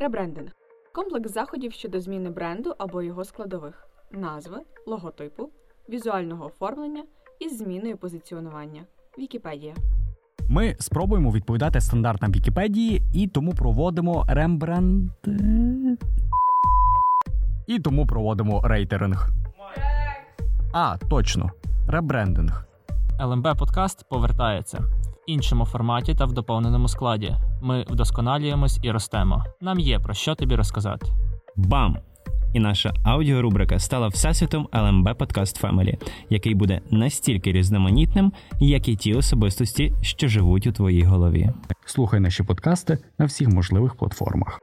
Ребрендинг комплекс заходів щодо зміни бренду або його складових, назви, логотипу, візуального оформлення із зміною позиціонування. Вікіпедія. Ми спробуємо відповідати стандартам Вікіпедії і тому проводимо рембренд. І тому проводимо рейтеринг. А, точно. Ребрендинг. ЛМБ подкаст повертається іншому форматі та в доповненому складі. Ми вдосконалюємось і ростемо. Нам є про що тобі розказати. Бам! І наша аудіорубрика стала всесвітом LMB Podcast Family, який буде настільки різноманітним, як і ті особистості, що живуть у твоїй голові. Слухай наші подкасти на всіх можливих платформах.